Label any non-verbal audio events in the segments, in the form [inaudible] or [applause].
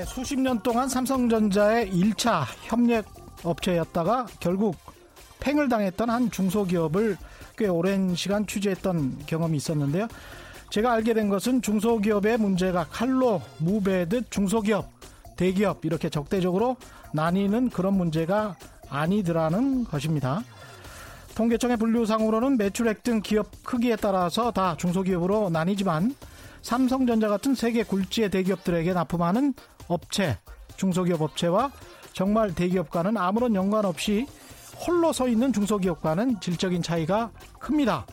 네, 수십 년 동안 삼성전자의 1차 협력 업체였다가 결국 팽을 당했던 한 중소기업을 꽤 오랜 시간 취재했던 경험이 있었는데요. 제가 알게 된 것은 중소기업의 문제가 칼로 무배듯 중소기업, 대기업 이렇게 적대적으로 나뉘는 그런 문제가 아니더라는 것입니다. 통계청의 분류상으로는 매출액 등 기업 크기에 따라서 다 중소기업으로 나뉘지만 삼성전자 같은 세계 굴지의 대기업들에게 납품하는 업체, 중소기업 업체와 정말 대기업과는 아무런 연관 없이 홀로 서 있는 중소기업과는 질적인 차이가 큽니다.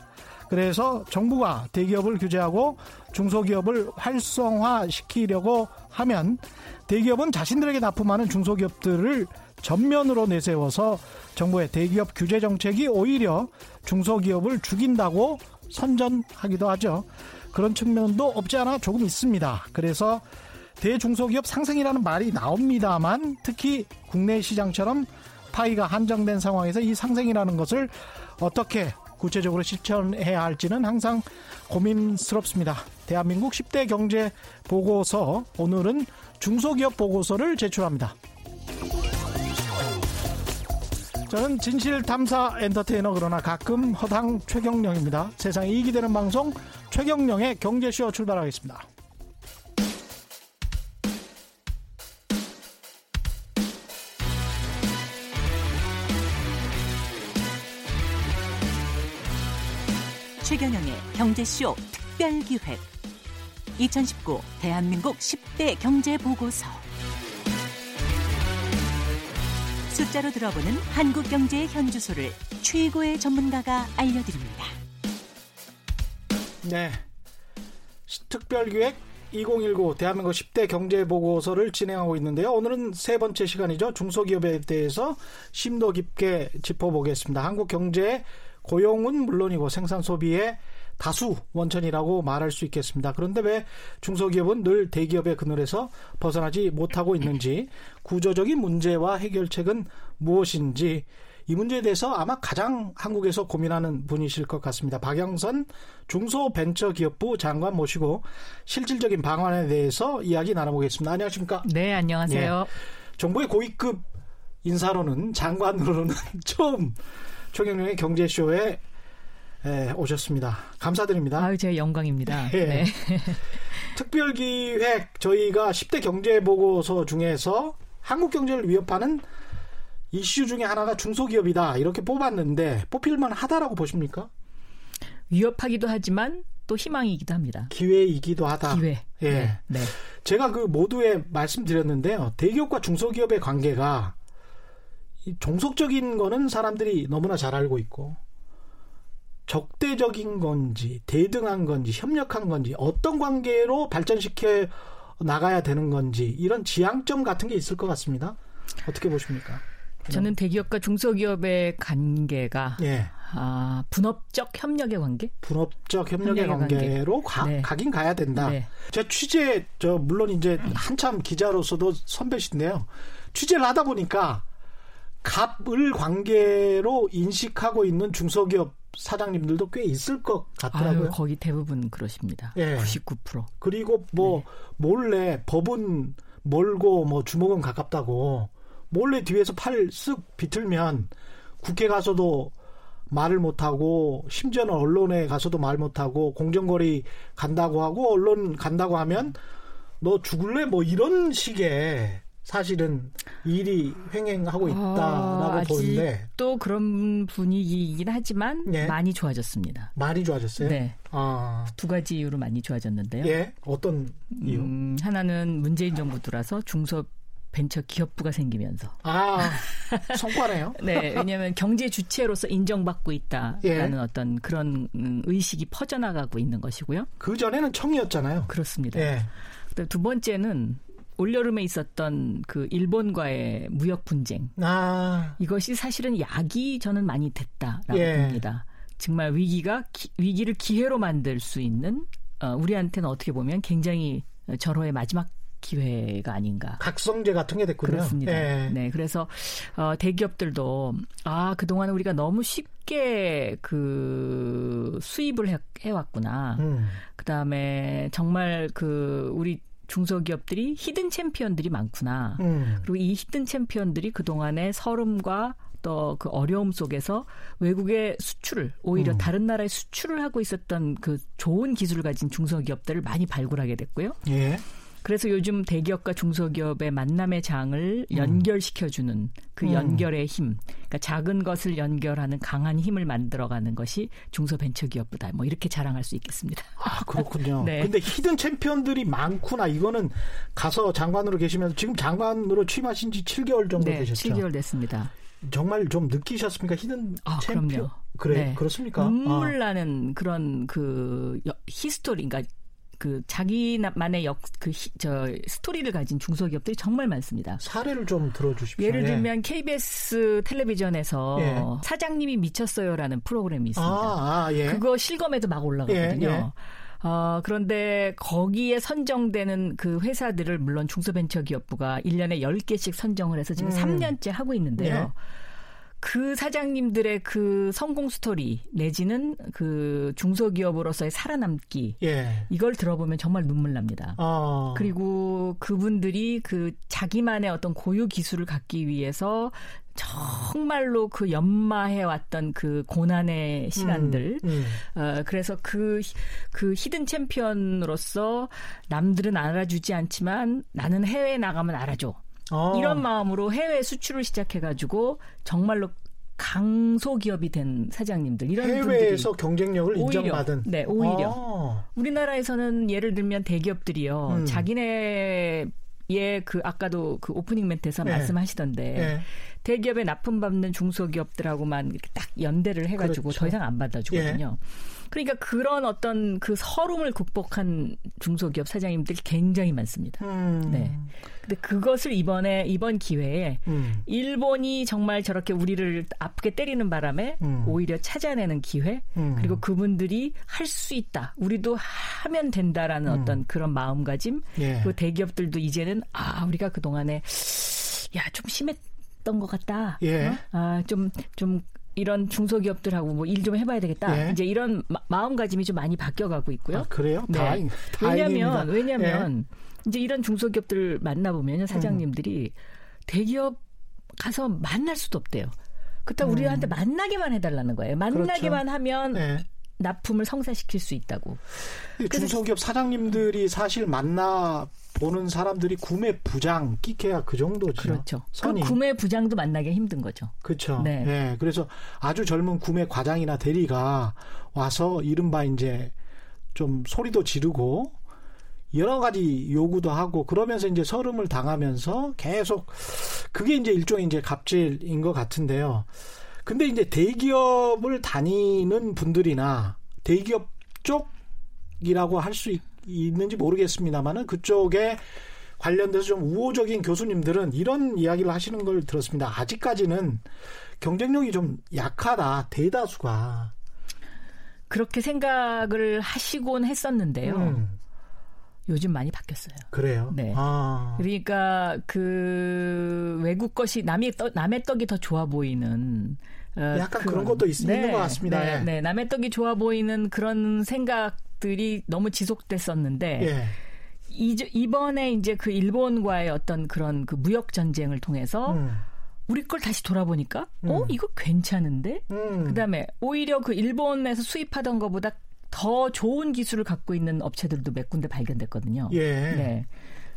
그래서 정부가 대기업을 규제하고 중소기업을 활성화시키려고 하면 대기업은 자신들에게 납품하는 중소기업들을 전면으로 내세워서 정부의 대기업 규제 정책이 오히려 중소기업을 죽인다고 선전하기도 하죠. 그런 측면도 없지 않아 조금 있습니다. 그래서 대중소기업 상생이라는 말이 나옵니다만 특히 국내 시장처럼 파이가 한정된 상황에서 이 상생이라는 것을 어떻게 구체적으로 실천해야 할지는 항상 고민스럽습니다. 대한민국 10대 경제 보고서 오늘은 중소기업 보고서를 제출합니다. 저는 진실탐사 엔터테이너 그러나 가끔 허당 최경령입니다. 세상에 이익이 되는 방송 최경령의 경제쇼 출발하겠습니다. 경제쇼 특별기획 2019 대한민국 10대 경제보고서 숫자로 들어보는 한국 경제의 현주소를 최고의 전문가가 알려드립니다. 네. 특별기획 2019 대한민국 10대 경제보고서를 진행하고 있는데요. 오늘은 세 번째 시간이죠. 중소기업에 대해서 심도 깊게 짚어보겠습니다. 한국 경제의 고용은 물론이고 생산 소비의 다수 원천이라고 말할 수 있겠습니다. 그런데 왜 중소기업은 늘 대기업의 그늘에서 벗어나지 못하고 있는지 구조적인 문제와 해결책은 무엇인지 이 문제에 대해서 아마 가장 한국에서 고민하는 분이실 것 같습니다. 박영선 중소벤처기업부 장관 모시고 실질적인 방안에 대해서 이야기 나눠보겠습니다. 안녕하십니까? 네, 안녕하세요. 네. 정부의 고위급 인사로는 장관으로는 [laughs] 처음 최경영의 경제쇼에 예, 오셨습니다. 감사드립니다. 아유, 제 영광입니다. [laughs] 예. 네. 특별기획 저희가 10대 경제보고서 중에서 한국 경제를 위협하는 이슈 중에 하나가 중소기업이다. 이렇게 뽑았는데 뽑힐만 하다라고 보십니까? 위협하기도 하지만 또 희망이기도 합니다. 기회이기도 하다. 기회. 예. 네. 네. 제가 그 모두에 말씀드렸는데요. 대기업과 중소기업의 관계가 종속적인 거는 사람들이 너무나 잘 알고 있고 적대적인 건지 대등한 건지 협력한 건지 어떤 관계로 발전시켜 나가야 되는 건지 이런 지향점 같은 게 있을 것 같습니다. 어떻게 보십니까? 저는 대기업과 중소기업의 관계가 예. 아, 분업적 협력의 관계? 분업적 협력의, 협력의 관계로 가, 네. 가긴 가야 된다. 네. 제 취재 저 물론 이제 한참 기자로서도 선배신데요. 취재를 하다 보니까 갑을 관계로 인식하고 있는 중소기업 사장님들도 꽤 있을 것 같더라고요. 아유, 거의 대부분 그러십니다. 예. 99%. 그리고 뭐 네. 몰래 법은 멀고 뭐 주먹은 가깝다고 몰래 뒤에서 팔 쓱 비틀면 국회 가서도 말을 못하고 심지어는 언론에 가서도 말 못하고 공정거리 간다고 하고 언론 간다고 하면 너 죽을래 뭐 이런 식의 사실은 일이 횡행하고 있다라고 어, 보는데 또 그런 분위기이긴 하지만 예? 많이 좋아졌습니다. 많이 좋아졌어요? 네. 아. 두 가지 이유로 많이 좋아졌는데요. 예? 어떤 이유? 음, 하나는 문재인 정부 들어서 중소 벤처 기업부가 생기면서 아 [laughs] 성과네요. 네, 왜냐하면 경제 주체로서 인정받고 있다라는 예. 어떤 그런 음, 의식이 퍼져나가고 있는 것이고요. 그 전에는 청이었잖아요. 그렇습니다. 예. 두 번째는 올여름에 있었던 그 일본과의 무역 분쟁. 아. 이것이 사실은 약이 저는 많이 됐다라고 예. 봅니다. 정말 위기가 기, 위기를 기회로 만들 수 있는 어, 우리한테는 어떻게 보면 굉장히 절호의 마지막 기회가 아닌가. 각성제 같은 게 됐군요. 그렇습니다. 예. 네, 그래서 어, 대기업들도 아 그동안 우리가 너무 쉽게 그 수입을 해, 해왔구나. 음. 그 다음에 정말 그 우리 중소기업들이 hidden champion들이 많구나. 음. 그리고 이 hidden champion들이 그동안의 설움과 또 그 어려움 속에서 외국의 수출을 오히려 음. 다른 나라에 수출을 하고 있었던 그 좋은 기술을 가진 중소기업들을 많이 발굴하게 됐고요. 예. 그래서 요즘 대기업과 중소기업의 만남의 장을 음. 연결시켜주는 그 음. 연결의 힘, 그러니까 작은 것을 연결하는 강한 힘을 만들어가는 것이 중소벤처기업부다 뭐 이렇게 자랑할 수 있겠습니다. 아 그렇군요. [laughs] 네. 근데 hidden champion들이 많구나. 이거는 가서 장관으로 계시면서 지금 장관으로 취임하신 지 7개월 정도 네, 되셨죠? 7개월 됐습니다. 정말 좀 느끼셨습니까? hidden 아, 챔피언. 그럼요. 그래 네. 그렇습니까? 눈물 아. 나는 그런 그 history, 그러니까 그 자기만의 역 그 저 스토리를 가진 중소기업들이 정말 많습니다. 사례를 좀 들어주십시오. 예를 예. 들면 예. KBS 텔레비전에서 예. 사장님이 미쳤어요라는 프로그램이 있습니다. 아, 아, 예. 그거 실검에도 막 올라가거든요. 예, 어, 그런데 거기에 선정되는 그 회사들을 물론 중소벤처기업부가 1년에 10개씩 선정을 해서 지금 음. 3년째 하고 있는데요. 그 사장님들의 그 성공 스토리 내지는 그 중소기업으로서의 살아남기 예. 이걸 들어보면 정말 눈물 납니다. 어. 그리고 그분들이 그 자기만의 어떤 고유 기술을 갖기 위해서 정말로 그 연마해 왔던 그 고난의 시간들. 음, 음. 어, 그래서 그, 그 히든 챔피언으로서 남들은 알아주지 않지만 나는 해외에 나가면 알아줘. 어. 이런 마음으로 해외 수출을 시작해가지고 정말로 강소기업이 된 사장님들 이런 해외에서 경쟁력을 오히려, 인정받은 네 오히려 아. 우리나라에서는 예를 들면 대기업들이요 음. 자기네 예 그 아까도 그 오프닝 멘트에서 네. 말씀하시던데 네. 대기업에 납품받는 중소기업들하고만 이렇게 딱 연대를 해가지고 그렇죠. 더 이상 안 받아주거든요. 예. 그러니까 그런 어떤 그 서름을 극복한 중소기업 사장님들이 굉장히 많습니다. 음. 네. 근데 그것을 이번에 이번 기회에 음. 일본이 정말 저렇게 우리를 아프게 때리는 바람에 음. 오히려 찾아내는 기회 음. 그리고 그분들이 할 수 있다. 우리도 하면 된다라는 음. 어떤 그런 마음가짐 예. 그리고 대기업들도 이제는 아 우리가 그 동안에 야 좀 심했 던 것 같다. 예. 어? 아좀좀 좀 이런 중소기업들하고 뭐 일 좀 해봐야 되겠다. 예. 이제 이런 마, 음가짐이좀 많이 바뀌어가고 있고요. 아, 그래요? 네. 다행, 왜냐하면 왜냐하면 예. 이제 이런 중소기업들 만나보면 사장님들이 음. 대기업 가서 만날 수도 없대요. 그렇다고 음. 우리한테 만나기만 해달라는 거예요. 만나기만 그렇죠. 하면 예. 납품을 성사시킬 수 있다고. 중소기업 사장님들이 사실 만나 보는 사람들이 구매 부장 끼케야 그 정도죠. 그렇죠. 그 구매 부장도 만나기 힘든 거죠. 그렇죠. 네. 네. 그래서 아주 젊은 구매 과장이나 대리가 와서 이른바 이제 좀 소리도 지르고 여러 가지 요구도 하고 그러면서 이제 서름을 당하면서 계속 그게 이제 일종의 이제 갑질인 것 같은데요. 근데 이제 대기업을 다니는 분들이나 대기업 쪽이라고 할 수 있 는지 모르겠습니다만은 그쪽에 관련돼서 좀 우호적인 교수님들은 이런 이야기를 하시는 걸 들었습니다. 아직까지는 경쟁력이 좀 약하다. 대다수가. 그렇게 생각을 하시곤 했었는데요. 음. 요즘 많이 바뀌었어요. 그래요? 네. 아. 그러니까 그 외국 것이 남의 떡, 남의 떡이 더 좋아 보이는 어, 약간 그런, 그런 것도 있, 네, 있는 것 같습니다. 네, 예. 네, 남의 떡이 좋아 보이는 그런 생각 들이 너무 지속됐었는데 예. 이, 이번에 이제 그 일본과의 어떤 그런 그 무역 전쟁을 통해서 음. 우리 걸 다시 돌아보니까 어, 음. 어 이거 괜찮은데 음. 그다음에 오히려 그 일본에서 수입하던 것보다 더 좋은 기술을 갖고 있는 업체들도 몇 군데 발견됐거든요. 예. 네.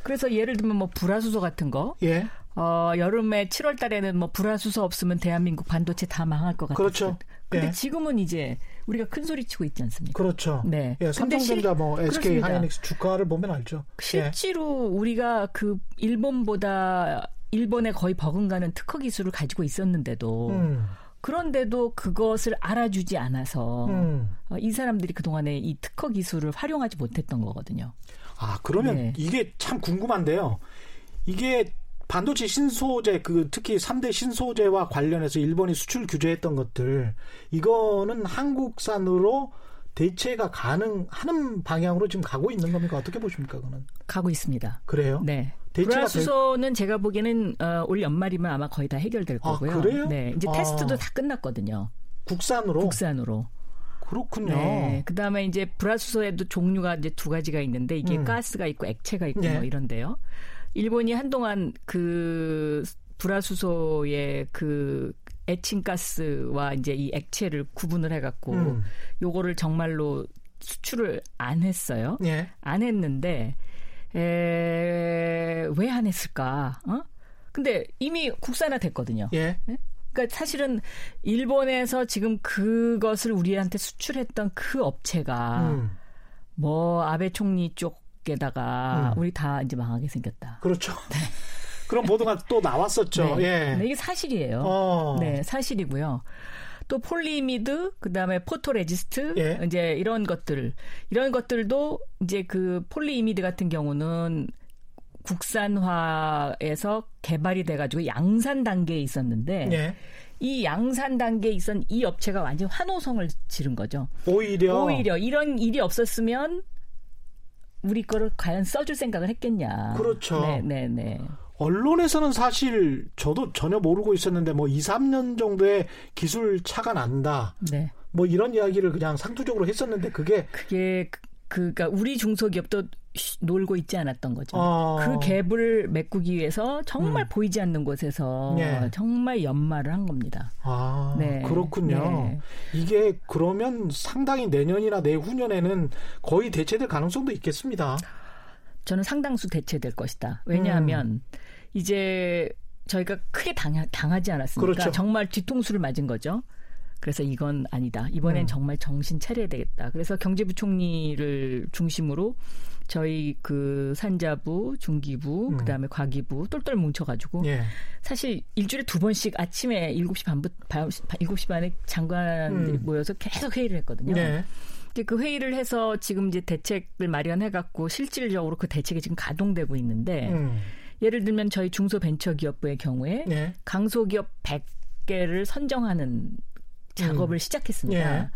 그래서 예를 들면 뭐 불화수소 같은 거. 예. 어, 여름에 7월 달에는 뭐 불화수소 없으면 대한민국 반도체 다 망할 것 같아요. 그렇죠. 근데 예. 지금은 이제 우리가 큰 소리 치고 있지 않습니까? 그렇죠. 네. 예, 삼성전자 뭐 SK 하이닉스 주가를 보면 알죠. 실제로 예. 우리가 그 일본보다 일본에 거의 버금가는 특허 기술을 가지고 있었는데도 음. 그런데도 그것을 알아주지 않아서 음. 어, 이 사람들이 그동안에 이 특허 기술을 활용하지 못했던 거거든요. 아, 그러면 네. 이게 참 궁금한데요. 이게 반도체 신소재 그 특히 3대 신소재와 관련해서 일본이 수출 규제했던 것들 이거는 한국산으로 대체가 가능하는 방향으로 지금 가고 있는 겁니까? 어떻게 보십니까? 그거는 가고 있습니다. 그래요? 네. 불화수소는 될... 제가 보기에는 어, 올 연말이면 아마 거의 다 해결될 아, 거고요. 아, 그래요? 네. 이제 아. 테스트도 다 끝났거든요. 국산으로? 국산으로. 그렇군요. 네. 그 다음에 이제 불화수소에도 종류가 이제 두 가지가 있는데 이게 음. 가스가 있고 액체가 있고 네. 뭐 이런데요. 일본이 한동안 그 불화수소의 그 에칭가스와 이제 이 액체를 구분을 해갖고 음. 요거를 정말로 수출을 안 했어요. 예. 안 했는데 에, 왜안 했을까? 어? 근데 이미 국산화 됐거든요. 예. 예? 그러니까 사실은 일본에서 지금 그것을 우리한테 수출했던 그 업체가 음. 뭐 아베 총리 쪽 에다가 음. 우리 다 이제 망하게 생겼다. 그렇죠. [laughs] 네. 그런 보도가 또 나왔었죠. 네. 예. 네, 이게 사실이에요. 어. 네, 사실이고요. 또 폴리이미드, 그 다음에 포토레지스트, 예. 이제 이런 것들, 이런 것들도 이제 그 폴리이미드 같은 경우는 국산화해서 개발이 돼가지고 양산 단계에 있었는데 예. 이 양산 단계에 있던 이 업체가 완전 환호성을 지른 거죠. 오히려 오히려 이런 일이 없었으면 우리 거를 과연 써줄 생각을 했겠냐. 그렇죠. 네, 네, 네. 언론에서는 사실 저도 전혀 모르고 있었는데 뭐 2, 3년 정도의 기술 차가 난다. 네. 뭐 이런 이야기를 그냥 상투적으로 했었는데 그게 그게 그, 그니까 우리 중소기업도 놀고 있지 않았던 거죠. 어. 그 갭을 메꾸기 위해서 정말 음. 보이지 않는 곳에서 네. 정말 연말을 한 겁니다. 아, 네. 그렇군요. 네. 이게 그러면 상당히 내년이나 내후년에는 거의 대체될 가능성도 있겠습니다. 저는 상당수 대체될 것이다. 왜냐하면 음. 이제 저희가 크게 당하, 당하지 않았습니까? 그렇죠. 정말 뒤통수를 맞은 거죠. 그래서 이건 아니다. 이번엔 음. 정말 정신 차려야 되겠다. 그래서 경제부총리를 중심으로 저희 그 산자부, 중기부, 음. 그다음에 과기부 똘똘 뭉쳐가지고 예. 사실 일주일에 두 번씩 아침에 7시 반부터 7시 반에 장관들이 음. 모여서 계속 회의를 했거든요. 네. 그 회의를 해서 지금 이제 대책을 마련해갖고 실질적으로 그 대책이 지금 가동되고 있는데 음. 예를 들면 저희 중소벤처기업부의 경우에 네. 강소기업 100개를 선정하는 작업을 음. 시작했습니다. 예.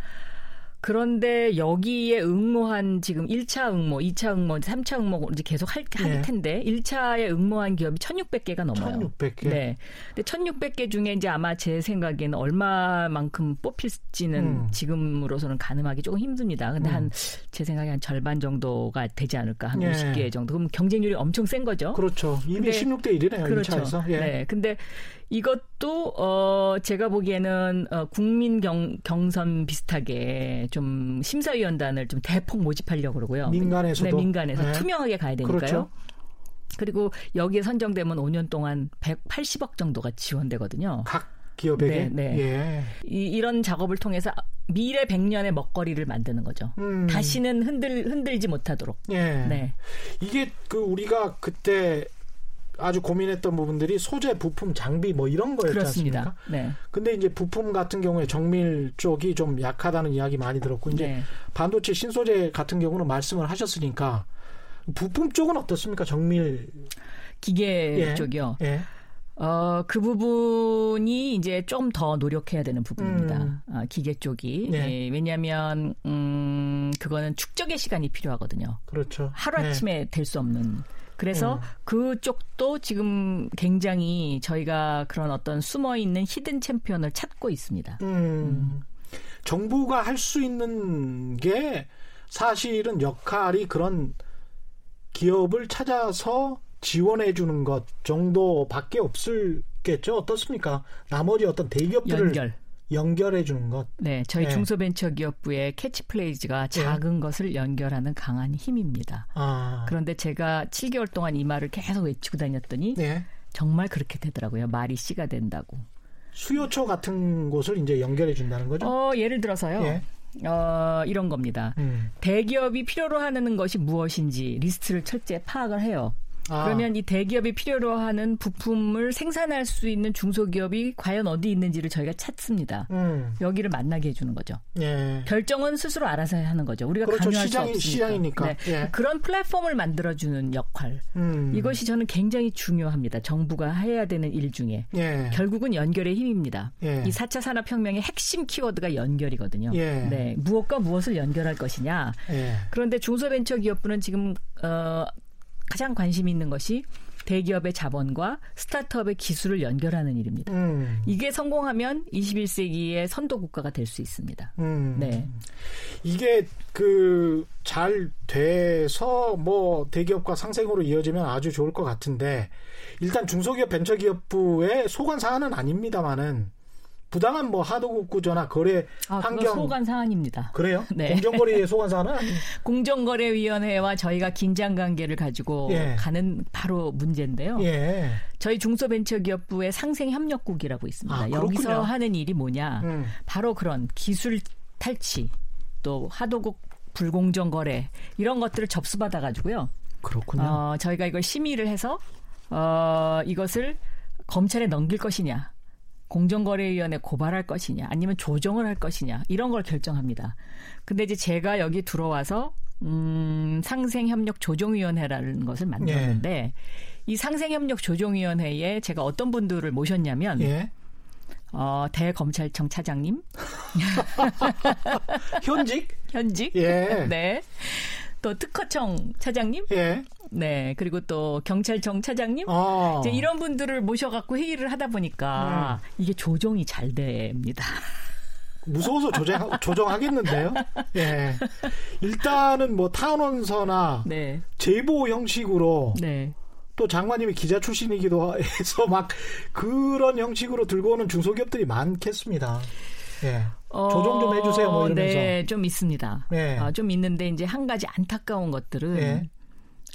그런데 여기에 응모한 지금 1차 응모, 2차 응모, 3차 응모 이제 계속 할, 할 네. 텐데 1차에 응모한 기업이 1,600개가 넘어요. 1,600개. 네. 근데 1,600개 중에 이제 아마 제 생각에는 얼마만큼 뽑힐지는 음. 지금으로서는 가늠하기 조금 힘듭니다. 근데 음. 한제 생각에 한 절반 정도가 되지 않을까. 한 네. 50개 정도. 그럼 경쟁률이 엄청 센 거죠. 그렇죠. 이미 근데, 16대 1이네요. 그렇죠. 2차에서. 예. 네. 근데 이것 도어 제가 보기에는 어 국민 경 경선 비슷하게 좀 심사위원단을 좀 대폭 모집하려고 그러고요. 민간에서도 네, 민간에서 네. 투명하게 가야 되니까요. 그렇죠. 그리고 여기에 선정되면 5년 동안 180억 정도가 지원되거든요. 각 기업에게. 네, 네. 예. 이, 이런 작업을 통해서 미래 100년의 먹거리를 만드는 거죠. 음. 다시는 흔들 흔들지 못하도록. 예. 네. 이게 그 우리가 그때 아주 고민했던 부분들이 소재, 부품, 장비 뭐 이런 거였지 그렇습니다. 않습니까? 네. 근데 이제 부품 같은 경우에 정밀 쪽이 좀 약하다는 이야기 많이 들었고 이제 네. 반도체 신소재 같은 경우는 말씀을 하셨으니까 부품 쪽은 어떻습니까? 정밀 기계 예. 쪽이요. 예. 어, 그 부분이 이제 좀 더 노력해야 되는 부분입니다. 음. 아, 기계 쪽이. 네. 예, 왜냐하면, 음, 그거는 축적의 시간이 필요하거든요. 그렇죠. 하루아침에 네. 될수 없는. 그래서 음. 그쪽도 지금 굉장히 저희가 그런 어떤 숨어 있는 히든 챔피언을 찾고 있습니다. 음. 음. 정부가 할 수 있는 게 사실은 역할이 그런 기업을 찾아서 지원해 주는 것 정도밖에 없을 겠죠. 어떻습니까? 나머지 어떤 대기업들을 연결. 연결해 주는 것. 네, 저희 네. 중소벤처기업부의 캐치플레이즈가 네. 작은 네. 것을 연결하는 강한 힘입니다. 아. 그런데 제가 7개월 동안 이 말을 계속 외치고 다녔더니 네. 정말 그렇게 되더라고요. 말이 씨가 된다고. 수요처 같은 곳을 이제 연결해 준다는 거죠? 어, 예를 들어서요. 예. 어, 이런 겁니다. 음. 대기업이 필요로 하는 것이 무엇인지 리스트를 철저히 파악을 해요. 아. 그러면 이 대기업이 필요로 하는 부품을 생산할 수 있는 중소기업이 과연 어디 있는지를 저희가 찾습니다. 음. 여기를 만나게 해주는 거죠. 예. 결정은 스스로 알아서 하는 거죠. 우리가 그렇죠. 강요할 시장이, 수 없으니까. 시장이니까. 네. 예. 그런 플랫폼을 만들어주는 역할. 음. 이것이 저는 굉장히 중요합니다. 정부가 해야 되는 일 중에. 예. 결국은 연결의 힘입니다. 예. 이 4차 산업혁명의 핵심 키워드가 연결이거든요. 예. 네. 무엇과 무엇을 연결할 것이냐. 예. 그런데 중소벤처기업부는 지금 어, 가장 관심 있는 것이 대기업의 자본과 스타트업의 기술을 연결하는 일입니다. 음. 이게 성공하면 21세기의 선도 국가가 될 수 있습니다. 음. 네. 이게 그 잘 돼서 뭐 대기업과 상생으로 이어지면 아주 좋을 것 같은데 일단 중소기업 벤처기업부의 소관 사안은 아닙니다만은 부당한 뭐 하도급 구조나 거래 아, 환경 소관 사안입니다. 그래요? [laughs] 네. 공정거래의 소관 사안은 [laughs] 공정거래위원회와 저희가 긴장 관계를 가지고 예. 가는 바로 문제인데요. 예. 저희 중소벤처기업부의 상생협력국이라고 있습니다. 아, 여기서 하는 일이 뭐냐? 음. 바로 그런 기술 탈취 또 하도급 불공정 거래 이런 것들을 접수받아 가지고요. 그렇군요. 어, 저희가 이걸 심의를 해서 어, 이것을 검찰에 넘길 것이냐 공정거래위원회 고발할 것이냐 아니면 조정을 할 것이냐 이런 걸 결정합니다. 근데 이제 제가 여기 들어와서 음, 상생협력 조정위원회라는 것을 만들었는데 예. 이 상생협력 조정위원회에 제가 어떤 분들을 모셨냐면 예. 어, 대검찰청 차장님 [laughs] 현직 현직 예. 네. 또 특허청 차장님 예. 네, 그리고 또 경찰청 차장님 아. 이제 이런 분들을 모셔갖고 회의를 하다 보니까 음. 이게 조정이 잘 됩니다. 무서워서 조정, 조정하겠는데요. 예. 일단은 뭐 탄원서나 네. 제보 형식으로 네. 또 장관님이 기자 출신이기도 해서 막 그런 형식으로 들고 오는 중소기업들이 많겠습니다. 예. 어, 조정 좀 해주세요, 뭐 이러면서. 네, 좀 있습니다. 예. 어, 좀 있는데 이제 한 가지 안타까운 것들은 예.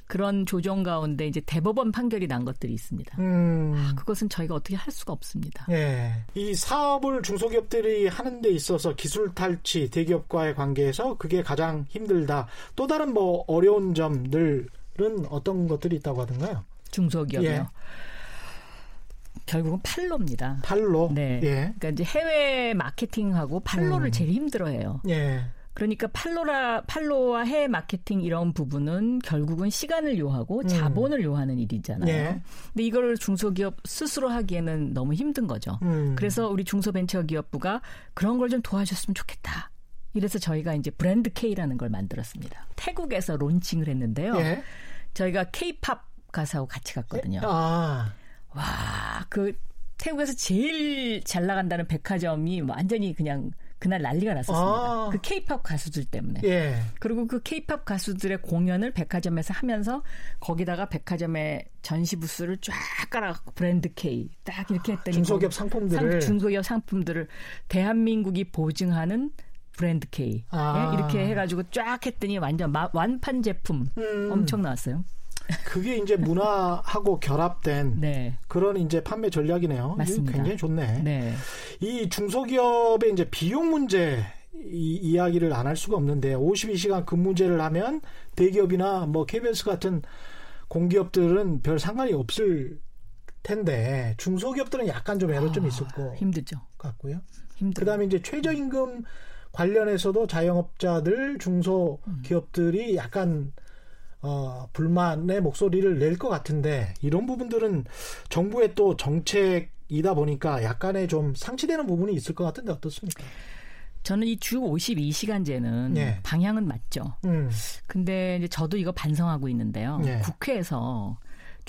그런 조정 가운데 이제 대법원 판결이 난 것들이 있습니다. 음. 아, 그것은 저희가 어떻게 할 수가 없습니다. 예. 이 사업을 중소기업들이 하는 데 있어서 기술 탈취, 대기업과의 관계에서 그게 가장 힘들다. 또 다른 뭐 어려운 점들은 어떤 것들이 있다고 하던가요? 중소기업이요. 예. 결국은 팔로입니다. 팔로. 네. 예. 그러니까 이제 해외 마케팅하고 팔로를 음. 제일 힘들어해요. 예. 그러니까 팔로라 팔로와 해외 마케팅 이런 부분은 결국은 시간을 요하고 음. 자본을 요하는 일이잖아요. 예. 근데 이걸 중소기업 스스로 하기에는 너무 힘든 거죠. 음. 그래서 우리 중소벤처기업부가 그런 걸 좀 도와줬으면 좋겠다. 이래서 저희가 이제 브랜드 K라는 걸 만들었습니다. 태국에서 론칭을 했는데요. 예. 저희가 K-팝 가사하고 같이 갔거든요. 아. 와, 그 태국에서 제일 잘 나간다는 백화점이 완전히 그냥 그날 난리가 났었습니다. 아. 그 케이팝 가수들 때문에. 예. 그리고 그 케이팝 가수들의 공연을 백화점에서 하면서 거기다가 백화점의 전시 부스를 쫙 깔아갖고 브랜드 K 딱 이렇게 했더니 중소기업 상품들을 상, 중소기업 상품들을 대한민국이 보증하는 브랜드 K 아. 예? 이렇게 해가지고 쫙 했더니 완전 마, 완판 제품 음. 엄청 나왔어요. 그게 이제 문화하고 결합된 [laughs] 네. 그런 이제 판매 전략이네요. 맞습니다. 굉장히 좋네. 네. 이 중소기업의 이제 비용 문제 이 이야기를 안 할 수가 없는데 52시간 근무제를 하면 대기업이나 뭐 KBS 같은 공기업들은 별 상관이 없을 텐데 중소기업들은 약간 좀 애로 아, 좀 있을 거 힘들죠. 같고요. 힘들. 그다음에 이제 최저임금 관련해서도 자영업자들 중소기업들이 약간 어, 불만의 목소리를 낼 것 같은데 이런 부분들은 정부의 또 정책이다 보니까 약간의 좀 상치되는 부분이 있을 것 같은데 어떻습니까? 저는 이 주 52시간제는 예. 방향은 맞죠. 음. 근데 이제 저도 이거 반성하고 있는데요. 예. 국회에서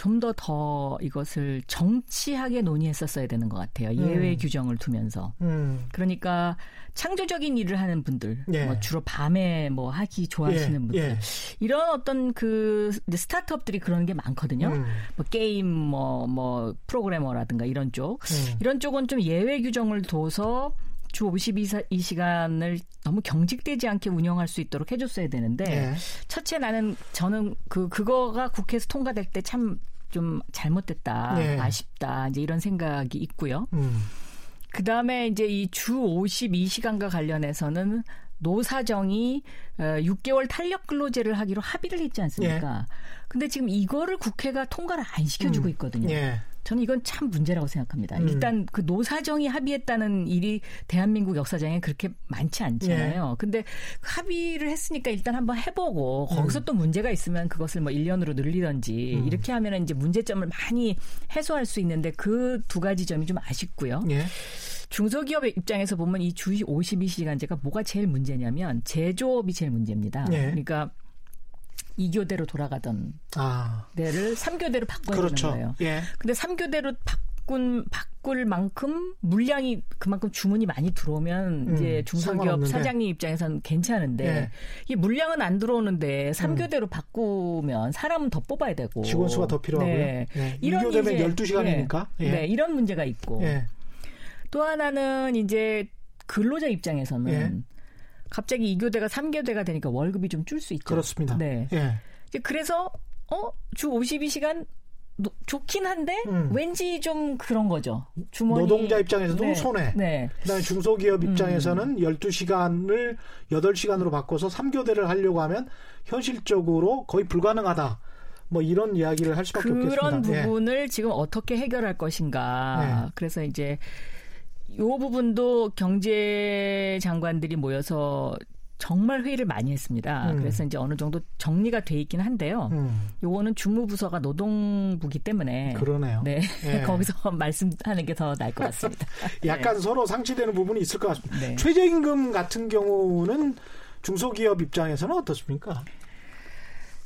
좀 더더 더 이것을 정치하게 논의했었어야 되는 것 같아요. 예외 음. 규정을 두면서. 음. 그러니까 창조적인 일을 하는 분들, 예. 뭐 주로 밤에 뭐 하기 좋아하시는 예. 분들, 예. 이런 어떤 그 스타트업들이 그런 게 많거든요. 음. 뭐 게임, 뭐뭐 뭐 프로그래머라든가 이런 쪽, 음. 이런 쪽은 좀 예외 규정을 둬서 주 52시간을 너무 경직되지 않게 운영할 수 있도록 해줬어야 되는데 네. 첫째 나는 저는 그 그거가 국회에서 통과될 때 참 좀 잘못됐다 네. 아쉽다 이제 이런 생각이 있고요. 음. 그 다음에 이제 이 주 52시간과 관련해서는 노사정이 6개월 어, 탄력 근로제를 하기로 합의를 했지 않습니까? 예. 근데 지금 이거를 국회가 통과를 안 시켜주고 음. 있거든요. 예. 저는 이건 참 문제라고 생각합니다. 음. 일단 그 노사정이 합의했다는 일이 대한민국 역사장에 그렇게 많지 않잖아요. 예. 근데 합의를 했으니까 일단 한번 해보고 거기서 음. 또 문제가 있으면 그것을 뭐 1년으로 늘리던지 음. 이렇게 하면 이제 문제점을 많이 해소할 수 있는데 그 두 가지 점이 좀 아쉽고요. 예. 중소기업의 입장에서 보면 이 주 52시간제가 뭐가 제일 문제냐면 제조업이 제일 문제입니다. 예. 그러니까 2교대로 돌아가던 아. 데를 3교대로 바꿔야 그렇죠. 되는 거예요. 예. 근데 3교대로 바꾼 바꿀 만큼 물량이 그만큼 주문이 많이 들어오면 음, 이제 중소기업 사장님 입장에서는 괜찮은데 예. 이 물량은 안 들어오는데 3교대로 음. 바꾸면 사람은 더 뽑아야 되고 직원 수가 더 필요하고요. 네. 예. 이런 2교대면 12시간이니까. 네. 네. 이런 문제가 있고. 예. 또 하나는 이제 근로자 입장에서는 예. 갑자기 2교대가 3교대가 되니까 월급이 좀 줄 수 있죠. 그렇습니다. 네. 예. 그래서 어, 주 52시간 좋긴 한데 음. 왠지 좀 그런 거죠. 주머니 노동자 입장에서도 네. 손해. 네. 그다음에 중소기업 입장에서는 음. 12시간을 8시간으로 바꿔서 3교대를 하려고 하면 현실적으로 거의 불가능하다. 뭐 이런 이야기를 할 수밖에 그런 없겠습니다. 그런 예. 부분을 예. 지금 어떻게 해결할 것인가. 예. 그래서 이제 요 부분도 경제 장관들이 모여서 정말 회의를 많이 했습니다. 음. 그래서 이제 어느 정도 정리가 돼 있긴 한데요. 음. 요거는 주무부서가 노동부기 때문에 그러네요. 네. 네. [laughs] 거기서 말씀하는 게 더 나을 것 같습니다. [laughs] 약간 네. 서로 상치되는 부분이 있을 것 같습니다. 네. 최저임금 같은 경우는 중소기업 입장에서는 어떻습니까?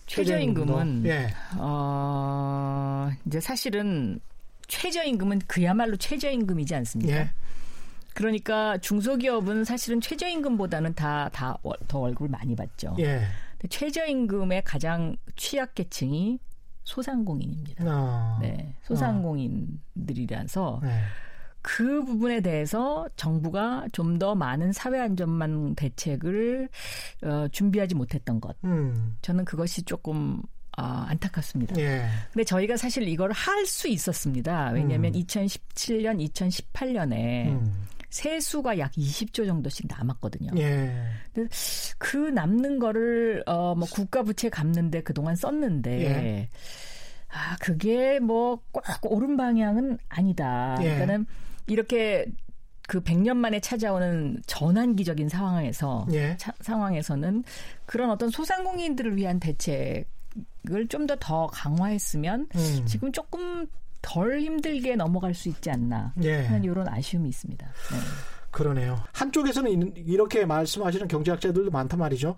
최저임금은 예. 어, 이제 사실은 최저임금은 그야말로 최저임금이지 않습니까? 예. 그러니까 중소기업은 사실은 최저임금보다는 다 다 더 월급을 많이 받죠. 예. 최저임금의 가장 취약계층이 소상공인입니다. 어. 네, 소상공인들이라서 네. 그 부분에 대해서 정부가 좀 더 많은 사회 안전망 대책을 어, 준비하지 못했던 것. 음. 저는 그것이 조금 아, 안타깝습니다. 예. 근데 저희가 사실 이걸 할 수 있었습니다. 왜냐하면 음. 2017년, 2018년에 음. 세수가 약 20조 정도씩 남았거든요. 예. 근데 그 남는 거를 어 뭐 국가 부채 갚는데 그동안 썼는데 예. 아 그게 뭐 꼭 옳은 방향은 아니다. 예. 그러니까는 이렇게 그 100년 만에 찾아오는 전환기적인 상황에서 예. 차, 상황에서는 그런 어떤 소상공인들을 위한 대책 을 좀 더 더 강화했으면 음. 지금 조금 덜 힘들게 넘어갈 수 있지 않나 예. 하는 이런 아쉬움이 있습니다. 네. 그러네요. 한쪽에서는 이렇게 말씀하시는 경제학자들도 많단 말이죠.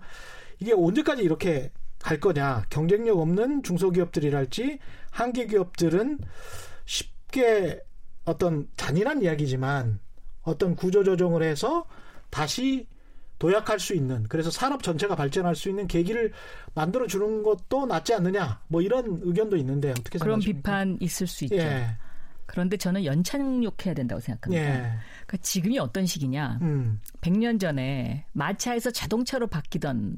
이게 언제까지 이렇게 갈 거냐. 경쟁력 없는 중소기업들이랄지 한계 기업들은 쉽게 어떤 잔인한 이야기지만 어떤 구조조정을 해서 다시 도약할 수 있는 그래서 산업 전체가 발전할 수 있는 계기를 만들어 주는 것도 낫지 않느냐 뭐 이런 의견도 있는데 어떻게 그런 생각하십니까? 비판 있을 수 있죠. 예. 그런데 저는 연착륙해야 된다고 생각합니다. 예. 그러니까 지금이 어떤 시기냐? 음. 100년 전에 마차에서 자동차로 바뀌던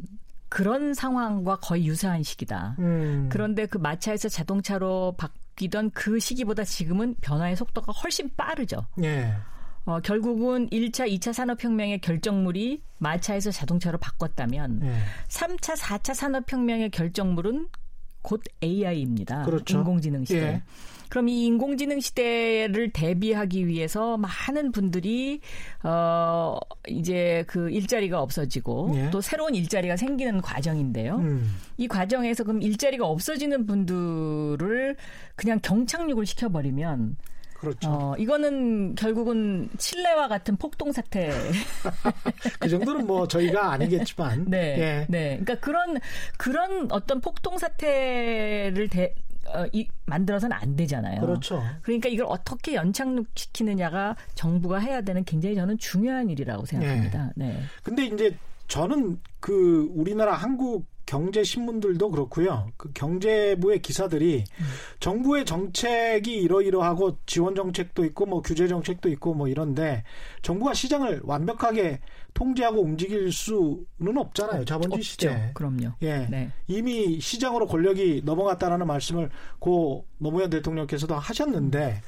그런 상황과 거의 유사한 시기다. 음. 그런데 그 마차에서 자동차로 바뀌던 그 시기보다 지금은 변화의 속도가 훨씬 빠르죠. 예. 어, 결국은 1차, 2차 산업혁명의 결정물이 마차에서 자동차로 바꿨다면 네. 3차, 4차 산업혁명의 결정물은 곧 AI입니다. 그렇죠. 인공지능 시대. 예. 그럼 이 인공지능 시대를 대비하기 위해서 많은 분들이 어 이제 그 일자리가 없어지고 예. 또 새로운 일자리가 생기는 과정인데요. 음. 이 과정에서 그럼 일자리가 없어지는 분들을 그냥 경착륙을 시켜버리면 그렇죠. 어, 이거는 결국은 칠레와 같은 폭동 사태. [laughs] 그 정도는 뭐 저희가 아니겠지만. 네. 예. 네. 그러니까 그런 그런 어떤 폭동 사태를 대, 어, 이, 만들어서는 안 되잖아요. 그렇죠. 그러니까 이걸 어떻게 연착륙시키느냐가 정부가 해야 되는 굉장히 저는 중요한 일이라고 생각합니다. 네. 네. 근데 이제 저는 그 우리나라 한국 경제 신문들도 그렇고요. 그 경제부의 기사들이 음. 정부의 정책이 이러이러하고 지원 정책도 있고 뭐 규제 정책도 있고 뭐 이런데 정부가 시장을 완벽하게 통제하고 움직일 수는 없잖아요. 자본주의 없죠. 시대. 그럼요. 예. 네. 이미 시장으로 권력이 넘어갔다라는 말씀을 고 노무현 대통령께서도 하셨는데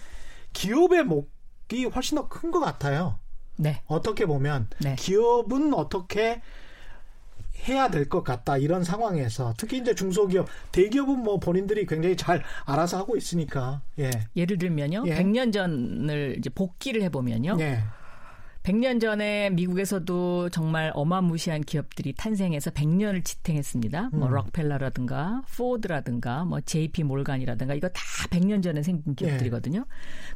기업의 목이 훨씬 더 큰 것 같아요. 네. 어떻게 보면 네. 기업은 어떻게 해야 될 것 같다 이런 상황에서 특히 이제 중소기업 대기업은 뭐 본인들이 굉장히 잘 알아서 하고 있으니까 예. 예를 들면요 예. 100년 전을 이제 복기를 해보면요 예. 100년 전에 미국에서도 정말 어마무시한 기업들이 탄생해서 100년을 지탱했습니다. 뭐 음. 뭐 록펠러라든가 포드라든가 뭐 JP 몰간이라든가 이거 다 100년 전에 생긴 기업들이거든요. 네.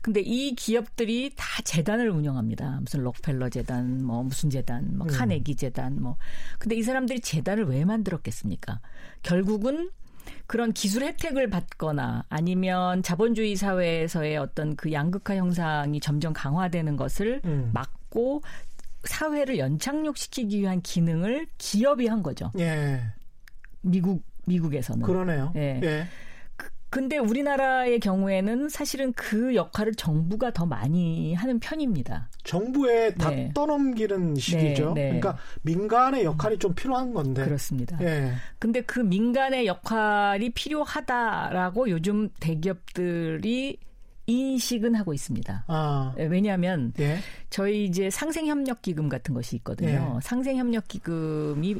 근데 이 기업들이 다 재단을 운영합니다. 무슨 록펠러 재단, 뭐 무슨 재단, 뭐 음. 카네기 재단 뭐. 근데 이 사람들이 재단을 왜 만들었겠습니까? 결국은 그런 기술 혜택을 받거나 아니면 자본주의 사회에서의 어떤 그 양극화 형상이 점점 강화되는 것을 음. 막 고 사회를 연착륙시키기 위한 기능을 기업이 한 거죠. 예. 미국 미국에서는 그러네요. 예. 예. 근데 우리나라의 경우에는 사실은 그 역할을 정부가 더 많이 하는 편입니다. 정부에 다 네. 떠넘기는 식이죠. 네, 네. 그러니까 민간의 역할이 좀 필요한 건데. 그렇습니다. 예. 근데 그 민간의 역할이 필요하다라고 요즘 대기업들이 인식은 하고 있습니다. 아. 예, 왜냐하면 예. 저희 이제 상생협력기금 같은 것이 있거든요. 예. 상생협력기금이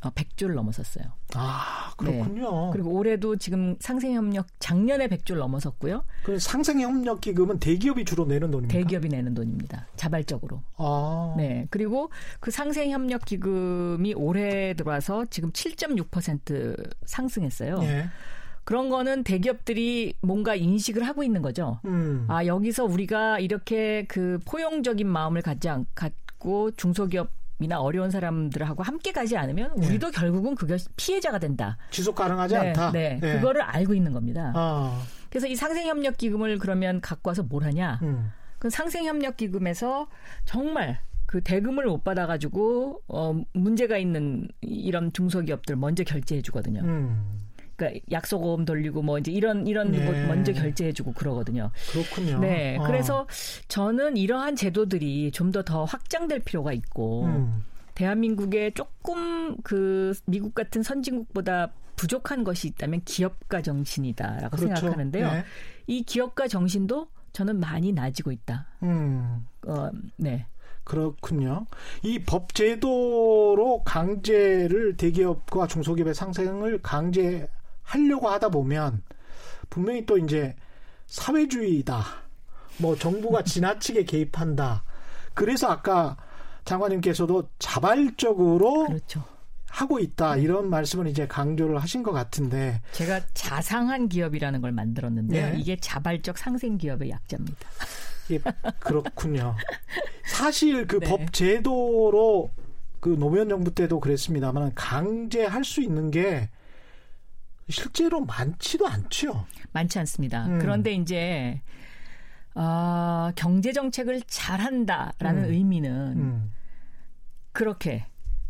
100조를 어, 넘어섰어요. 아, 그렇군요. 네. 그리고 올해도 지금 상생협력 작년에 100조를 넘어섰고요. 그 상생협력 기금은 대기업이 주로 내는 돈입니까? 대기업이 내는 돈입니다. 자발적으로. 아. 네. 그리고 그 상생협력 기금이 올해 들어와서 지금 7.6% 상승했어요. 네. 그런 거는 대기업들이 뭔가 인식을 하고 있는 거죠. 음. 아, 여기서 우리가 이렇게 그 포용적인 마음을 갖지 않, 갖고 중소기업 이나 어려운 사람들하고 함께 가지 않으면 네. 우리도 네. 결국은 그게 피해자가 된다. 지속 가능하지 네, 않다. 네, 네, 그거를 알고 있는 겁니다. 아. 그래서 이 상생협력 기금을 그러면 갖고 와서 뭘 하냐? 음. 그 상생협력 기금에서 정말 그 대금을 못 받아가지고 어 문제가 있는 이런 중소기업들 먼저 결제해 주거든요. 음. 그러니까 약속금 돌리고 뭐 이제 이런 이런 네. 뭐 먼저 결제해주고 그러거든요. 그렇군요. 네, 어. 그래서 저는 이러한 제도들이 좀 더 더 확장될 필요가 있고 음. 대한민국에 조금 그 미국 같은 선진국보다 부족한 것이 있다면 기업가 정신이다라고 그렇죠. 생각하는데요. 네. 이 기업가 정신도 저는 많이 나아지고 있다. 음. 어, 네. 그렇군요. 이 법 제도로 강제를 대기업과 중소기업의 상생을 강제 하려고 하다 보면 분명히 또 이제 사회주의다. 뭐 정부가 [laughs] 지나치게 개입한다. 그래서 아까 장관님께서도 자발적으로 그렇죠. 하고 있다 이런 말씀을 이제 강조를 하신 것 같은데 제가 자상한 기업이라는 걸 만들었는데 네. 이게 자발적 상생 기업의 약자입니다. 예, 그렇군요. [laughs] 사실 그법 네. 제도로 그 노무현 정부 때도 그랬습니다만 강제할 수 있는 게 실제로 많지도 않죠. 많지 않습니다. 음. 그런데 이제 어, 경제 정책을 잘한다라는 음. 의미는 음. 그렇게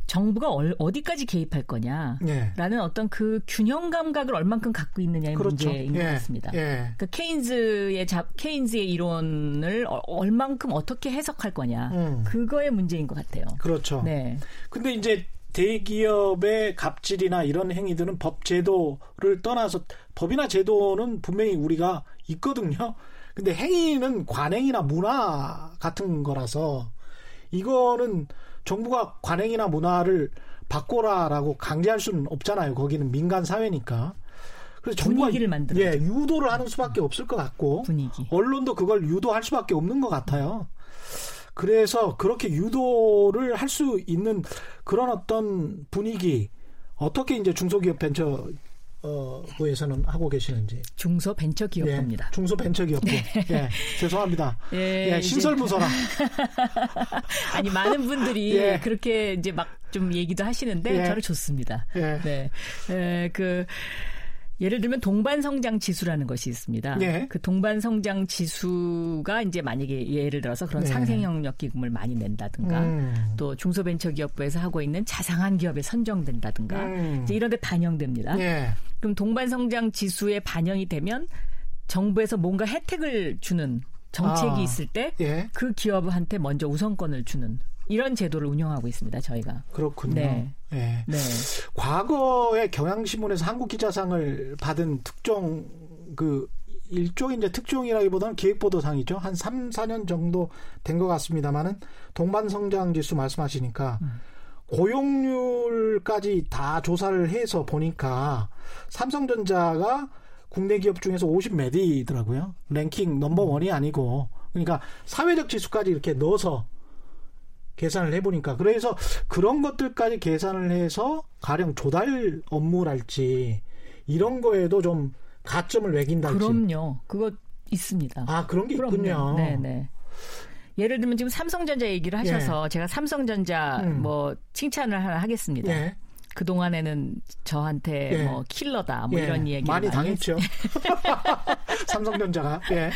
정부가 어디까지 개입할 거냐라는 예. 어떤 그 균형 감각을 얼만큼 갖고 있느냐의 그렇죠. 문제인 예. 것 같습니다. 예. 그러니까 케인즈의 자, 케인즈의 이론을 얼만큼 어떻게 해석할 거냐 음. 그거의 문제인 것 같아요. 그렇죠. 네. 근데 이제 대기업의 갑질이나 이런 행위들은 법 제도를 떠나서 법이나 제도는 분명히 우리가 있거든요. 근데 행위는 관행이나 문화 같은 거라서 이거는 정부가 관행이나 문화를 바꿔라라고 강제할 수는 없잖아요. 거기는 민간 사회니까. 그래서 정부가 분위기를 만들어 예, 유도를 하는 수밖에 없을 것 같고 분위기. 언론도 그걸 유도할 수밖에 없는 것 같아요. 그래서 그렇게 유도를 할 수 있는 그런 어떤 분위기 어떻게 이제 중소기업 벤처 어, 부에서는 하고 계시는지. 중소 벤처 기업부입니다. 예, 중소 벤처 기업부. 네. 예, 죄송합니다. 예, 예 신설무서라. [laughs] 아니 많은 분들이 예. 그렇게 이제 막 좀 얘기도 하시는데 예. 저는 좋습니다. 예. 네, 에, 그 예를 들면 동반 성장 지수라는 것이 있습니다. 네. 그 동반 성장 지수가 이제 만약에 예를 들어서 그런 네. 상생 영역 기금을 많이 낸다든가 음. 또 중소벤처기업부에서 하고 있는 자상한 기업에 선정된다든가 음. 이제 이런 데 반영됩니다. 네. 그럼 동반 성장 지수에 반영이 되면 정부에서 뭔가 혜택을 주는 정책이 아. 있을 때그 예. 기업한테 먼저 우선권을 주는 이런 제도를 운영하고 있습니다. 저희가. 그렇군요. 네. 네. 네. 과거에 경향신문에서 한국 기자상을 받은 특종 그 일종의 이제 특종이라기보다는 기획보도상이죠. 한 3, 4년 정도 된 것 같습니다만은 동반성장 지수 말씀하시니까 음. 고용률까지 다 조사를 해서 보니까 삼성전자가 국내 기업 중에서 50몇 위더라고요. 랭킹 넘버 원이 아니고. 그러니까 사회적 지수까지 이렇게 넣어서 계산을 해보니까 그래서 그런 것들까지 계산을 해서 가령 조달 업무랄지 이런 거에도 좀 가점을 매긴다지 그럼요. 그거 있습니다. 아 그런 게 그럼요. 있군요. 네네. 예를 들면 지금 삼성전자 얘기를 하셔서 예. 제가 삼성전자 음. 뭐 칭찬을 하나 하겠습니다. 예. 그 동안에는 저한테 예. 뭐 킬러다 뭐 예. 이런 얘기 많이 당했죠. [laughs] [laughs] 삼성전자가. 예.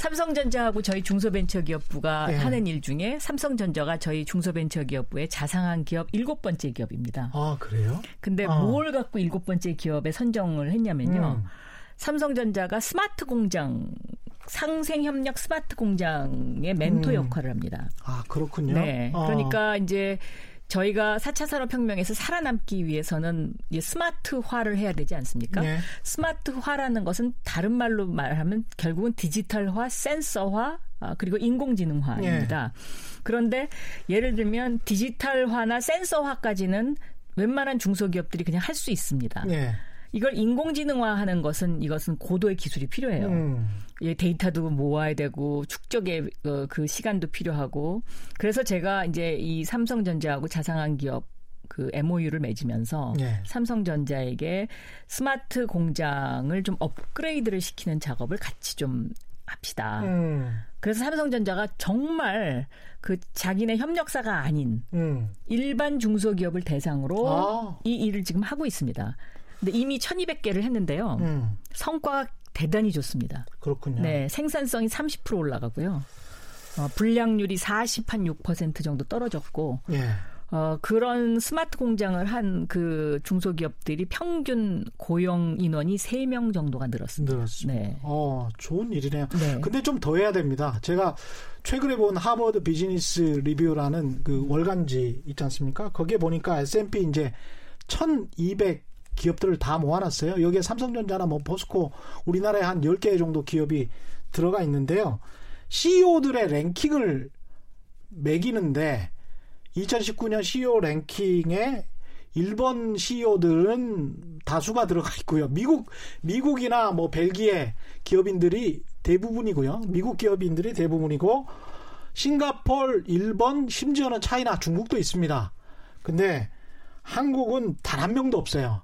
삼성전자하고 저희 중소벤처기업부가 예. 하는 일 중에 삼성전자가 저희 중소벤처기업부의 자상한 기업 일곱 번째 기업입니다. 아 그래요? 근데 아. 뭘 갖고 일곱 번째 기업에 선정을 했냐면요. 음. 삼성전자가 스마트 공장 상생 협력 스마트 공장의 멘토 음. 역할을 합니다. 아, 그렇군요. 네. 어. 그러니까 이제 저희가 4차 산업혁명에서 살아남기 위해서는 스마트화를 해야 되지 않습니까? 네. 스마트화라는 것은 다른 말로 말하면 결국은 디지털화, 센서화, 아, 그리고 인공지능화입니다. 네. 그런데 예를 들면 디지털화나 센서화까지는 웬만한 중소기업들이 그냥 할 수 있습니다. 네. 이걸 인공지능화하는 것은 이것은 고도의 기술이 필요해요. 음. 예, 데이터도 모아야 되고 축적의 어, 그 시간도 필요하고 그래서 제가 이제 이 삼성전자하고 자상한 기업 그 MOU를 맺으면서 네. 삼성전자에게 스마트 공장을 좀 업그레이드를 시키는 작업을 같이 좀 합시다. 음. 그래서 삼성전자가 정말 그 자기네 협력사가 아닌 음. 일반 중소기업을 대상으로 아. 이 일을 지금 하고 있습니다. 근데 이미 1200개를 했는데요. 음. 성과가 대단히 좋습니다. 그렇군요. 네, 생산성이 30% 올라가고요. 어, 불량률이 40한 6% 정도 떨어졌고 예. 어, 그런 스마트 공장을 한 그 중소기업들이 평균 고용 인원이 3명 정도가 늘었습니다. 늘었습니다. 네. 어, 좋은 일이네요. 네. 근데 좀 더 해야 됩니다. 제가 최근에 본 하버드 비즈니스 리뷰라는 그 월간지 있지 않습니까? 거기에 보니까 S&P 이제 1200 기업들을 다 모아놨어요. 여기에 삼성전자나 뭐 포스코 우리나라에 한 10개 정도 기업이 들어가 있는데요. CEO들의 랭킹을 매기는데 2019년 CEO 랭킹에 일본 CEO들은 다수가 들어가 있고요. 미국 미국이나 뭐 벨기에 기업인들이 대부분이고요. 미국 기업인들이 대부분이고 싱가폴, 일본, 심지어는 차이나, 중국도 있습니다. 근데 한국은 단 한 명도 없어요.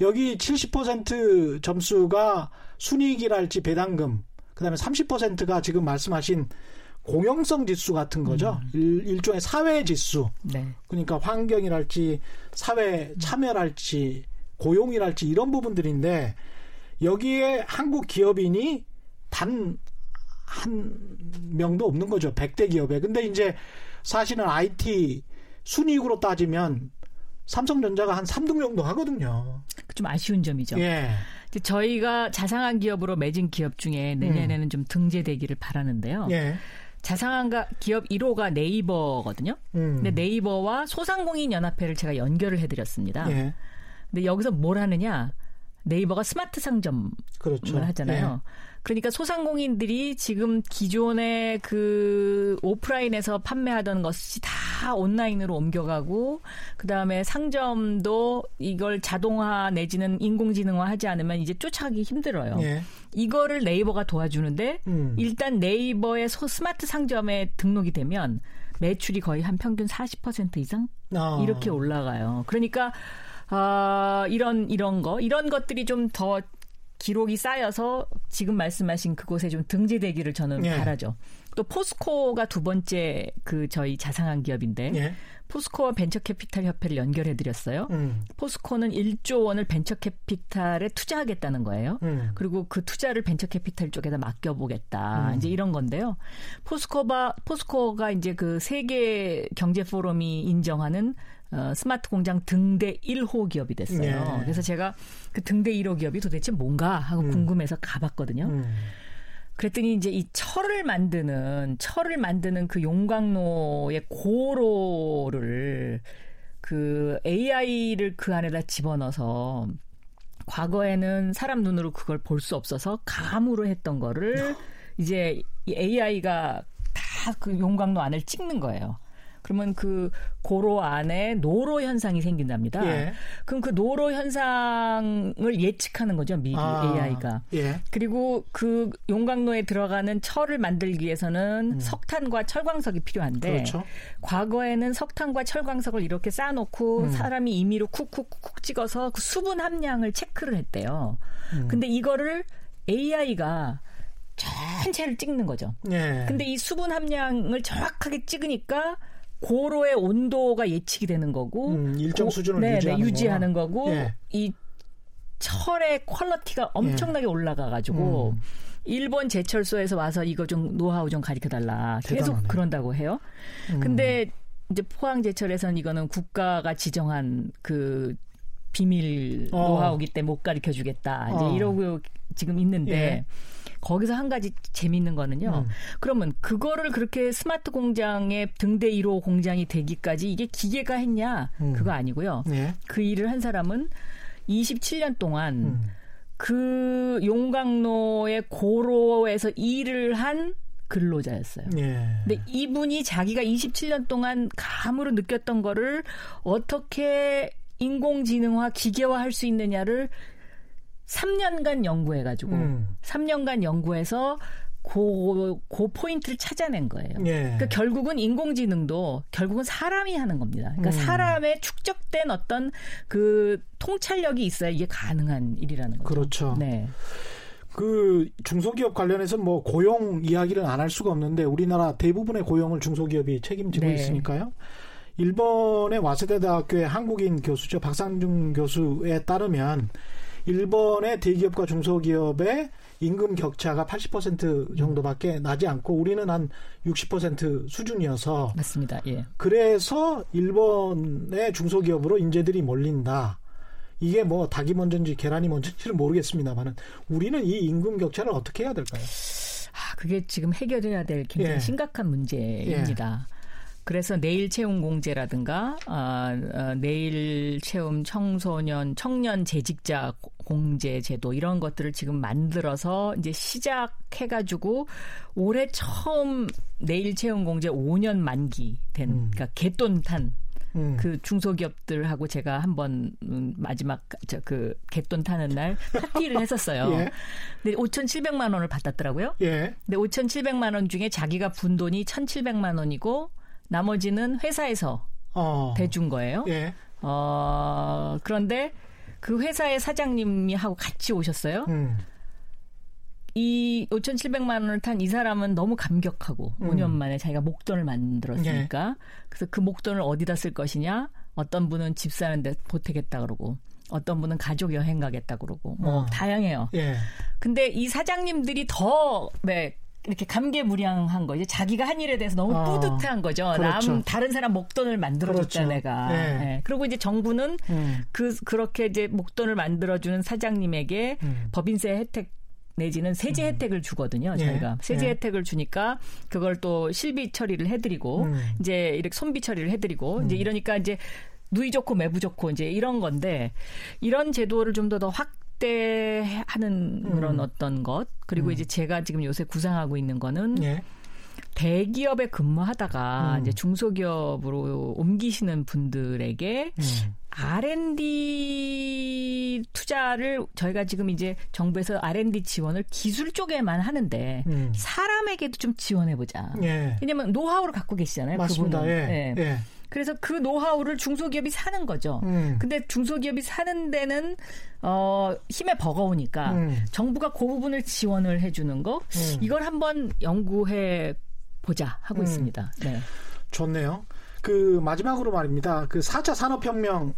여기 70% 점수가 순이익이랄지 배당금, 그 다음에 30%가 지금 말씀하신 공영성 지수 같은 거죠. 음. 일, 종의 사회 지수. 네. 그러니까 환경이랄지 사회 참여랄지 고용이랄지 이런 부분들인데 여기에 한국 기업인이 단 한 명도 없는 거죠. 100대 기업에. 근데 이제 사실은 IT 순이익으로 따지면 삼성전자가 한 3등 정도 하거든요. 좀 아쉬운 점이죠. 예. 저희가 자상한 기업으로 맺은 기업 중에 내년에는 음. 좀 등재되기를 바라는데요. 예. 자상한 기업 1호가 네이버거든요. 음. 근데 네이버와 소상공인 연합회를 제가 연결을 해드렸습니다. 예. 근데 여기서 뭘 하느냐? 네이버가 스마트 상점을 그렇죠. 하잖아요. 예. 그러니까 소상공인들이 지금 기존의 그 오프라인에서 판매하던 것이 다 온라인으로 옮겨가고 그다음에 상점도 이걸 자동화 내지는 인공지능화 하지 않으면 이제 쫓아가기 힘들어요. 예. 이거를 네이버가 도와주는데 음. 일단 네이버의 소, 스마트 상점에 등록이 되면 매출이 거의 한 평균 40% 이상 아. 이렇게 올라가요. 그러니까 아, 이런 이런 거 이런 것들이 좀 더 기록이 쌓여서 지금 말씀하신 그곳에 좀 등재되기를 저는 예. 바라죠. 또 포스코가 두 번째 그 저희 자상한 기업인데 예. 포스코와 벤처캐피탈 협회를 연결해 드렸어요. 음. 포스코는 1조 원을 벤처캐피탈에 투자하겠다는 거예요. 음. 그리고 그 투자를 벤처캐피탈 쪽에다 맡겨 보겠다. 음. 이제 이런 건데요. 포스코가 포스코가 이제 그 세계 경제 포럼이 인정하는 어, 스마트 공장 등대 1호 기업이 됐어요. 네. 그래서 제가 그 등대 1호 기업이 도대체 뭔가 하고 음. 궁금해서 가봤거든요. 음. 그랬더니 이제 이 철을 만드는 철을 만드는 그 용광로의 고로를 그 AI를 그 안에다 집어넣어서 과거에는 사람 눈으로 그걸 볼 수 없어서 감으로 했던 거를 이제 이 AI가 다 그 용광로 안을 찍는 거예요. 그러면 그 고로 안에 노로 현상이 생긴답니다. 예. 그럼 그 노로 현상을 예측하는 거죠, 미리 아, AI가. 예. 그리고 그 용광로에 들어가는 철을 만들기 위해서는 음. 석탄과 철광석이 필요한데 그렇죠. 과거에는 석탄과 철광석을 이렇게 쌓아놓고 음. 사람이 임의로 쿡쿡쿡 찍어서 그 수분 함량을 체크를 했대요. 음. 근데 이거를 AI가 전체를 찍는 거죠. 예. 근데 이 수분 함량을 정확하게 찍으니까 고로의 온도가 예측이 되는 거고 음, 일정 고, 수준을 네, 유지하는, 네, 유지하는 거고 예. 이 철의 퀄러티가 엄청나게 예. 올라가 가지고 음. 일본 제철소에서 와서 이거 좀 노하우 좀 가르쳐 달라. 계속 그런다고 해요. 음. 근데 이제 포항 제철에서는 이거는 국가가 지정한 그 비밀 어. 노하우기 때문에 못 가르쳐 주겠다. 이제 어. 이러고 지금 있는데 예. 거기서 한 가지 재미있는 거는요. 음. 그러면 그거를 그렇게 스마트 공장의 등대 1호 공장이 되기까지 이게 기계가 했냐? 음. 그거 아니고요. 예. 그 일을 한 사람은 27년 동안 음. 그 용광로의 고로에서 일을 한 근로자였어요. 예. 근데 이분이 자기가 27년 동안 감으로 느꼈던 거를 어떻게 인공지능화 기계화 할 수 있느냐를 3년간 연구해가지고 음. 3년간 연구해서 고, 고 포인트를 찾아낸 거예요. 예. 그러니까 결국은 인공지능도 결국은 사람이 하는 겁니다. 그러니까 음. 사람의 축적된 어떤 그 통찰력이 있어야 이게 가능한 일이라는 거죠. 그렇죠. 네. 그 중소기업 관련해서 뭐 고용 이야기를 안 할 수가 없는데 우리나라 대부분의 고용을 중소기업이 책임지고 네. 있으니까요. 일본의 와세대 대학교의 한국인 교수죠 박상중 교수에 따르면 일본의 대기업과 중소기업의 임금 격차가 80% 정도밖에 나지 않고 우리는 한 60% 수준이어서 맞습니다. 예. 그래서 일본의 중소기업으로 인재들이 몰린다. 이게 뭐 닭이 먼저인지 계란이 먼저인지는 모르겠습니다만은 우리는 이 임금 격차를 어떻게 해야 될까요? 아, 그게 지금 해결해야 될 굉장히 예. 심각한 문제입니다. 예. 그래서 내일 채용 공제라든가 아, 아, 내일 채움 청소년 청년 재직자 공제 제도 이런 것들을 지금 만들어서 이제 시작해 가지고 올해 처음 내일 채용 공제 5년 만기 된 음. 그러니까 개돈 탄 음. 그 중소기업들하고 제가 한번 음, 마지막 저그 개돈 타는 날 파티를 [laughs] 했었어요. 예. 근데 5,700만 원을 받았더라고요. 예. 근데 5,700만 원 중에 자기가 분 돈이 1,700만 원이고 나머지는 회사에서 어. 대준 거예요. 예. 어, 그런데 그 회사의 사장님이 하고 같이 오셨어요. 음. 이 5,700만 원을 탄 이 사람은 너무 감격하고 음. 5년 만에 자기가 목돈을 만들었으니까 예. 그래서 그 목돈을 어디다 쓸 것이냐 어떤 분은 집 사는데 보태겠다 그러고 어떤 분은 가족 여행 가겠다 그러고 뭐 어. 다양해요. 예. 근데 이 사장님들이 더 네, 이렇게 감개무량한 거죠. 자기가 한 일에 대해서 너무 어, 뿌듯한 거죠. 그렇죠. 남 다른 사람 목돈을 만들어줬다 그렇죠. 내가. 네. 네. 그리고 이제 정부는 음. 그 그렇게 이제 목돈을 만들어주는 사장님에게 음. 법인세 혜택 내지는 세제 음. 혜택을 주거든요. 예. 저희가 세제 예. 혜택을 주니까 그걸 또 실비 처리를 해드리고 음. 이제 이렇게 손비 처리를 해드리고 이제 음. 이러니까 이제 누이 좋고 매부 좋고 이제 이런 건데 이런 제도를 좀 더 더 확 확대하는 그런 음. 어떤 것 그리고 음. 이제 제가 지금 요새 구상하고 있는 거는 예. 대기업에 근무하다가 음. 이제 중소기업으로 옮기시는 분들에게 음. R&D 투자를 저희가 지금 이제 정부에서 R&D 지원을 기술 쪽에만 하는데 음. 사람에게도 좀 지원해 보자. 예. 왜냐면 노하우를 갖고 계시잖아요. 맞습니다. 그분은. 예. 예. 예. 그래서 그 노하우를 중소기업이 사는 거죠. 음. 근데 중소기업이 사는 데는 어 힘에 버거우니까 음. 정부가 그 부분을 지원을 해주는 거 음. 이걸 한번 연구해 보자 하고 음. 있습니다. 네. 좋네요. 그 마지막으로 말입니다. 그 4차 산업혁명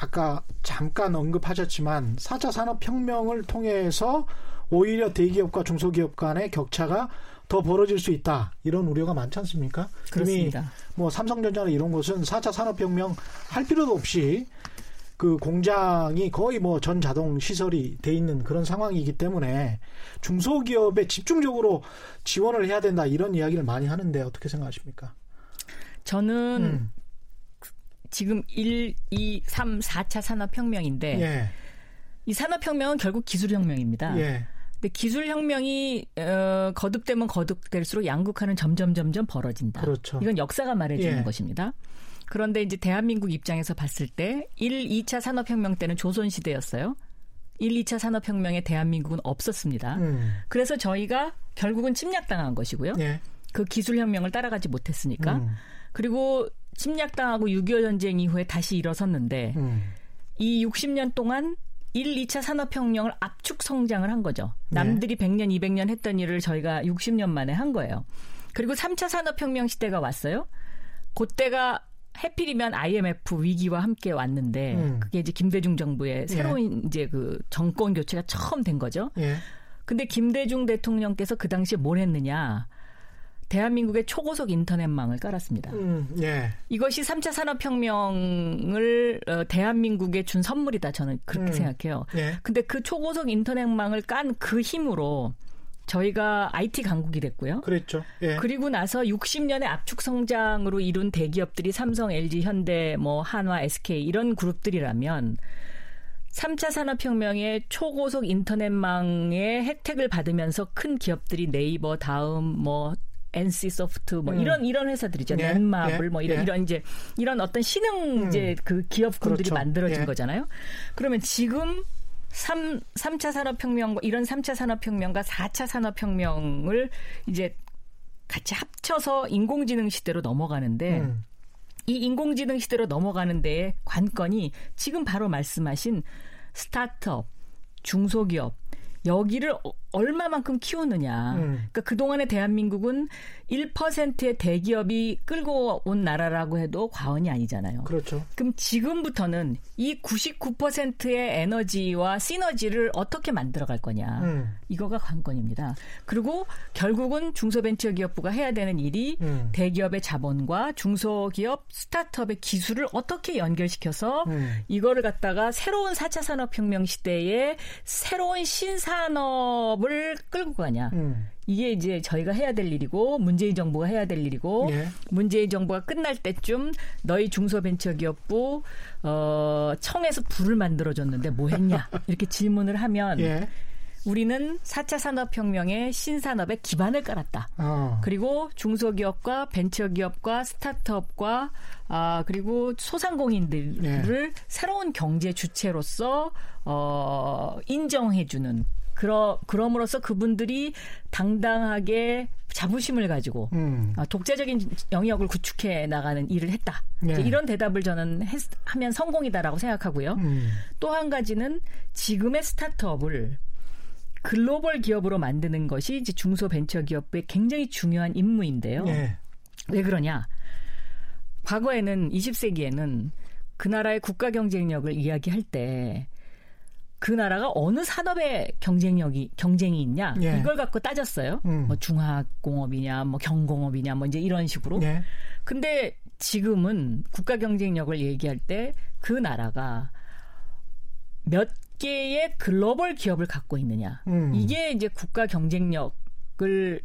아까 잠깐 언급하셨지만 4차 산업혁명을 통해서 오히려 대기업과 중소기업 간의 격차가 더 벌어질 수 있다. 이런 우려가 많지 않습니까? 그렇습니다. 이미 뭐 삼성전자나 이런 곳은 4차 산업혁명 할 필요도 없이 그 공장이 거의 뭐 전 자동 시설이 돼 있는 그런 상황이기 때문에 중소기업에 집중적으로 지원을 해야 된다 이런 이야기를 많이 하는데 어떻게 생각하십니까? 저는 음. 지금 1, 2, 3, 4차 산업혁명인데 예. 이 산업혁명은 결국 기술혁명입니다. 예. 근데 기술 혁명이 어, 거듭되면 거듭될수록 양극화는 점점 점점 벌어진다. 그렇죠. 이건 역사가 말해주는 예. 것입니다. 그런데 이제 대한민국 입장에서 봤을 때 1, 2차 산업혁명 때는 조선시대였어요. 1, 2차 산업혁명에 대한민국은 없었습니다. 음. 그래서 저희가 결국은 침략당한 것이고요. 예. 그 기술혁명을 따라가지 못했으니까. 음. 그리고 침략당하고 6.25 전쟁 이후에 다시 일어섰는데 음. 이 60년 동안 1, 2차 산업혁명을 압축 성장을 한 거죠. 네. 남들이 네. 100년, 200년 했던 일을 저희가 60년 만에 한 거예요. 그리고 3차 산업혁명 시대가 왔어요. 그때가 해필이면 IMF 위기와 함께 왔는데 음. 그게 이제 김대중 정부의 예. 새로운 예. 이제 그 정권 교체가 처음 된 거죠. 예. 근데 김대중 대통령께서 그 당시에 뭘 했느냐? 대한민국의 초고속 인터넷망을 깔았습니다. 음, 예. 이것이 3차 산업혁명을 어, 대한민국에 준 선물이다 저는 그렇게 음, 생각해요. 예. 근데 그 초고속 인터넷망을 깐 그 힘으로 저희가 IT 강국이 됐고요. 그랬죠. 예. 그리고 나서 60년의 압축 성장으로 이룬 대기업들이 삼성, LG, 현대, 뭐 한화, SK 이런 그룹들이라면 3차 산업혁명의 초고속 인터넷망의 혜택을 받으면서 큰 기업들이 네이버, 다음, 뭐 NC 소프트 뭐 음. 이런 이런 회사들이죠. 예, 넷마블 예, 뭐 이런 예. 이런 이제 이런 어떤 신흥 음. 이제 그 기업군들이 그렇죠. 만들어진 예. 거잖아요. 그러면 지금 3, 3차 산업혁명, 이런 3차 산업혁명과 4차 산업혁명을 이제 같이 합쳐서 인공지능 시대로 넘어가는데, 음. 이 인공지능 시대로 넘어가는 데에 관건이 지금 바로 말씀하신 스타트업, 중소기업, 여기를 어, 얼마만큼 키우느냐. 음. 그러니까 그동안의 대한민국은 1%의 대기업이 끌고 온 나라라고 해도 과언이 아니잖아요. 그렇죠. 그럼 지금부터는 이 99%의 에너지와 시너지를 어떻게 만들어 갈 거냐. 음. 이거가 관건입니다. 그리고 결국은 중소벤처기업부가 해야 되는 일이 음. 대기업의 자본과 중소기업 스타트업의 기술을 어떻게 연결시켜서 음. 이거를 갖다가 새로운 4차 산업혁명 시대에 새로운 신산업 을 끌고 가냐. 음. 이게 이제 저희가 해야 될 일이고 문재인 정부가 해야 될 일이고 예. 문재인 정부가 끝날 때쯤 너희 중소벤처기업부 어 청에서 불을 만들어 줬는데 뭐 했냐 [laughs] 이렇게 질문을 하면 예. 우리는 4차 산업혁명의 신산업의 기반을 깔았다. 어. 그리고 중소기업과 벤처기업과 스타트업과 아 그리고 소상공인들을 예. 새로운 경제 주체로서 어 인정해주는 그러 그럼으로써 그분들이 당당하게 자부심을 가지고 음. 아, 독자적인 영역을 구축해 나가는 일을 했다. 네. 이런 대답을 저는 했, 하면 성공이다라고 생각하고요. 음. 또한 가지는 지금의 스타트업을 글로벌 기업으로 만드는 것이 이제 중소벤처기업의 굉장히 중요한 임무인데요. 네. 왜 그러냐? 과거에는 20세기에는 그 나라의 국가 경쟁력을 이야기할 때 그 나라가 어느 산업의 경쟁력이 경쟁이 있냐 예. 이걸 갖고 따졌어요. 음. 뭐 중화공업이냐, 뭐 경공업이냐, 뭐 이제 이런 식으로. 예. 근데 지금은 국가 경쟁력을 얘기할 때 그 나라가 몇 개의 글로벌 기업을 갖고 있느냐. 음. 이게 이제 국가 경쟁력을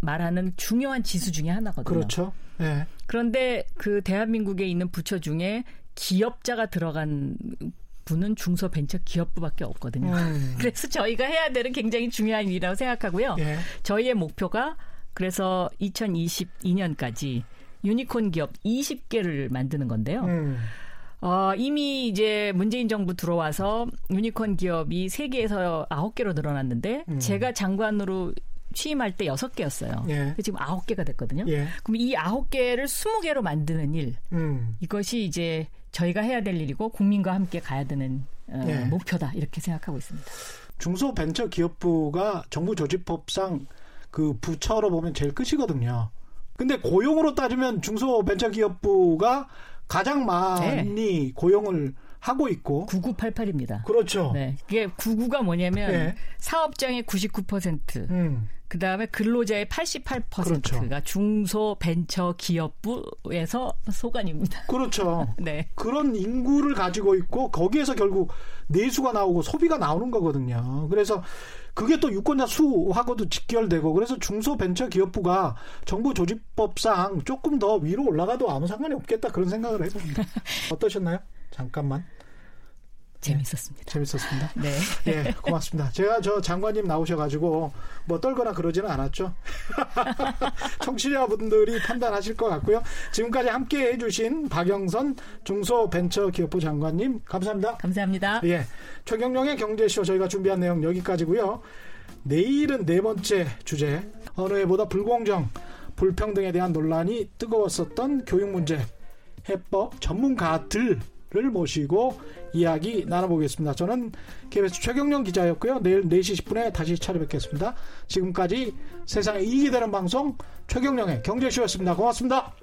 말하는 중요한 지수 중의 하나거든요. 그렇죠. 예. 그런데 그 대한민국에 있는 부처 중에 기업자가 들어간 부는 중소벤처기업부밖에 없거든요. 음. [laughs] 그래서 저희가 해야 되는 굉장히 중요한 일이라고 생각하고요. 예. 저희의 목표가 그래서 2022년까지 유니콘 기업 20개를 만드는 건데요. 음. 어, 이미 이제 문재인 정부 들어와서 유니콘 기업이 3개에서 9개로 늘어났는데 음. 제가 장관으로 취임할 때 6개였어요. 예. 지금 9개가 됐거든요. 예. 그럼 이 9개를 20개로 만드는 일. 음. 이것이 이제 저희가 해야 될 일이고 국민과 함께 가야 되는 어, 예. 목표다. 이렇게 생각하고 있습니다. 중소벤처기업부가 정부 조직법상 그 부처로 보면 제일 끝이거든요. 근데 고용으로 따지면 중소벤처기업부가 가장 많이 네. 고용을 하고 있고 9988입니다. 그렇죠. 네. 그게 99가 뭐냐면 네. 사업장의 99%, 음. 그 다음에 근로자의 88%가 그렇죠. 중소 벤처 기업부에서 소관입니다. [laughs] 그렇죠. 네. 그런 인구를 가지고 있고 거기에서 결국 내수가 나오고 소비가 나오는 거거든요. 그래서 그게 또 유권자 수하고도 직결되고 그래서 중소벤처기업부가 정부 조직법상 조금 더 위로 올라가도 아무 상관이 없겠다 그런 생각을 해봅니다. [laughs] 어떠셨나요? 잠깐만. 재밌었습니다. 네, 재밌었습니다. [laughs] 네. 예, 고맙습니다. 제가 저 장관님 나오셔가지고 뭐 떨거나 그러지는 않았죠. [laughs] 청취자분들이 판단하실 것 같고요. 지금까지 함께 해주신 박영선 중소벤처기업부 장관님 감사합니다. 감사합니다. 예, 최경영의 경제쇼 저희가 준비한 내용 여기까지고요. 내일은 네 번째 주제 어느 해보다 불공정, 불평등에 대한 논란이 뜨거웠었던 교육 문제 해법 전문가들 을 모시고 이야기 나눠보겠습니다. 저는 KBS 최경령 기자였고요. 내일 4시 10분에 다시 찾아뵙겠습니다. 지금까지 세상에 이익이 되는 방송 최경령의 경제쇼였습니다. 고맙습니다.